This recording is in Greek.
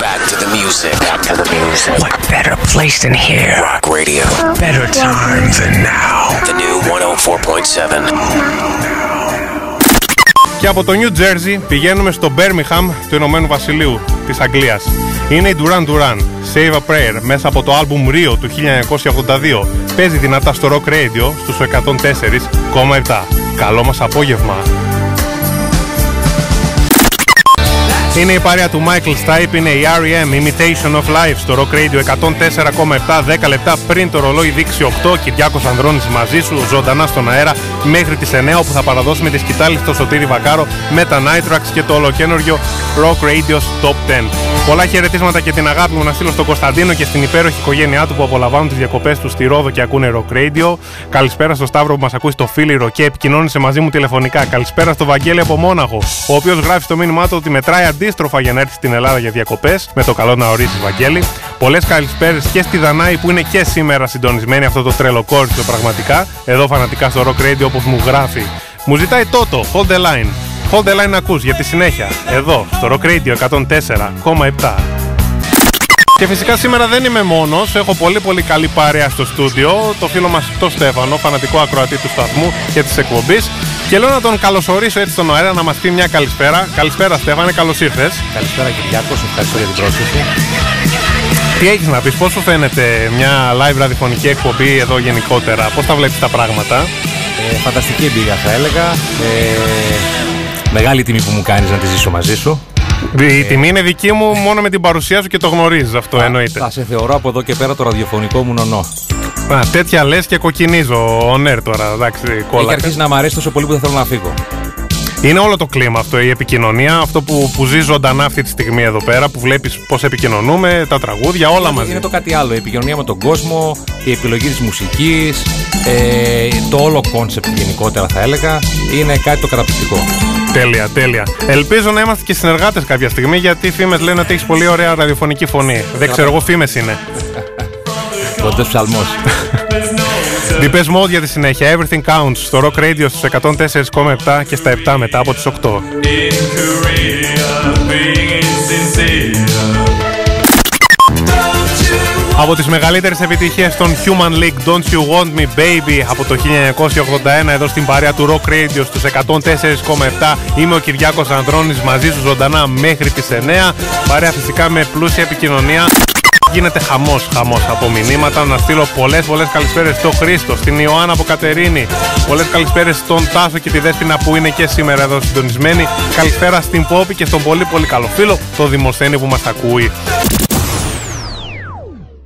Back to the music. Back to the music. What better place than here? Rock radio. Better time than now. The new 104.7. Και από το New Jersey πηγαίνουμε στο Birmingham του Ηνωμένου Βασιλείου της Αγγλίας. Είναι η Duran Duran, Save a Prayer, μέσα από το άλμπουμ Rio του 1982. Παίζει δυνατά στο Rock Radio στους 104,7. Καλό μας απόγευμα. Είναι η παρέα του Michael Stipe, είναι η R.E.M. Imitation of Life στο Rock Radio 104,7 10 λεπτά πριν το ρολόι δείξει 8 Κυριάκος Ανδρώνης μαζί σου ζωντανά στον αέρα μέχρι τις 9 όπου θα παραδώσουμε τη σκητάλη στο Σωτήρι Βακάρο με τα Nitrax και το ολοκένουργιο Rock Radio's Top 10. Πολλά χαιρετίσματα και την αγάπη μου να στείλω στον Κωνσταντίνο και στην υπέροχη οικογένειά του που απολαμβάνουν τις διακοπές του στη Ρόδο και ακούνε Rock Radio. Καλησπέρα στο Σταύρο που μας ακούει στο Φίλιρο και επικοινώνησε μαζί μου τηλεφωνικά. Καλησπέρα στο Βαγγέλη από Μόναχο, ο οποίος γράφει στο μήνυμά του ότι μετράει αντίστροφα για να έρθει στην Ελλάδα για διακοπές. Με το καλό να ορίσει, Βαγγέλη. Πολλές καλησπέρες και στη Δανάη που είναι και σήμερα συντονισμένη αυτό το τρελό κόρτσο πραγματικά. Εδώ φανατικά στο Rock Radio όπως μου γράφει. Μου ζητάει τότο, hold the line. Hold the line ακούς για τη συνέχεια. Εδώ, στο Rock Radio 104,7. Και φυσικά σήμερα δεν είμαι μόνος, έχω πολύ πολύ καλή παρέα στο στούντιο, το φίλο μας το Στέφανο, φανατικό ακροατή του σταθμού και της εκπομπής και λέω να τον καλωσορίσω έτσι στον αέρα να μας πει μια καλησπέρα. Καλησπέρα Στέφανε, καλώς ήρθες. Καλησπέρα Κυριάκο, σε ευχαριστώ για την πρόσκληση. Τι έχεις να πεις, πώς σου φαίνεται μια live ραδιοφωνική εκπομπή εδώ γενικότερα, πώς τα βλέπεις τα πράγματα; Ε, φανταστική εμπειρία θα έλεγα. Ε, μεγάλη τιμή που μου κάνεις να τη ζήσω μαζί σου. Η τιμή είναι δική μου μόνο με την παρουσία σου και το γνωρίζεις αυτό εννοείται. Θα σε θεωρώ από εδώ και πέρα το ραδιοφωνικό μου νονό. Α, τέτοια λες και κοκκινίζω on air τώρα, εντάξει, Έχει κιόλας αρχίσει να μ' αρέσει τόσο πολύ που δεν θέλω να φύγω. Είναι όλο το κλίμα αυτό, η επικοινωνία, αυτό που, που ζει ζωντανά αυτή τη στιγμή εδώ πέρα, που βλέπεις πώς επικοινωνούμε, τα τραγούδια, όλα μαζί. Είναι το κάτι άλλο. Η επικοινωνία με τον κόσμο, η επιλογή της μουσικής, ε, το όλο κόνσεπτ γενικότερα θα έλεγα. Είναι κάτι το καταπληκτικό. Τέλεια, τέλεια. Ελπίζω να είμαστε και συνεργάτες κάποια στιγμή, γιατί οι φήμες λένε ότι έχεις πολύ ωραία ραδιοφωνική φωνή. Δεν ξέρω, εγώ φήμες είναι. Κοντός ψαλμός. Deepest Mode για τη συνέχεια. Everything counts στο Rock Radio στους 104,7 και στα 7 μετά από τις 8. Από τις μεγαλύτερες επιτυχίες των Human League Don't You Want Me Baby από το 1981 εδώ στην παρέα του Rock Radio στους 104,7 είμαι ο Κυριάκος Ανδρώνης μαζί σου ζωντανά μέχρι τις 9 παρέα φυσικά με πλούσια επικοινωνία Γίνεται χαμός, χαμός από μηνύματα. Να στείλω πολλές, πολλές καλησπέρες στον Χρήστο, στην Ιωάννα από Κατερίνη. Πολλές καλησπέρες στον Τάσο και τη Δέσποινα που είναι και σήμερα εδώ συντονισμένοι. Καλησπέρα στην Πόπη και στον πολύ πολύ καλό φίλο, το Δημοσθένη που μας ακούει.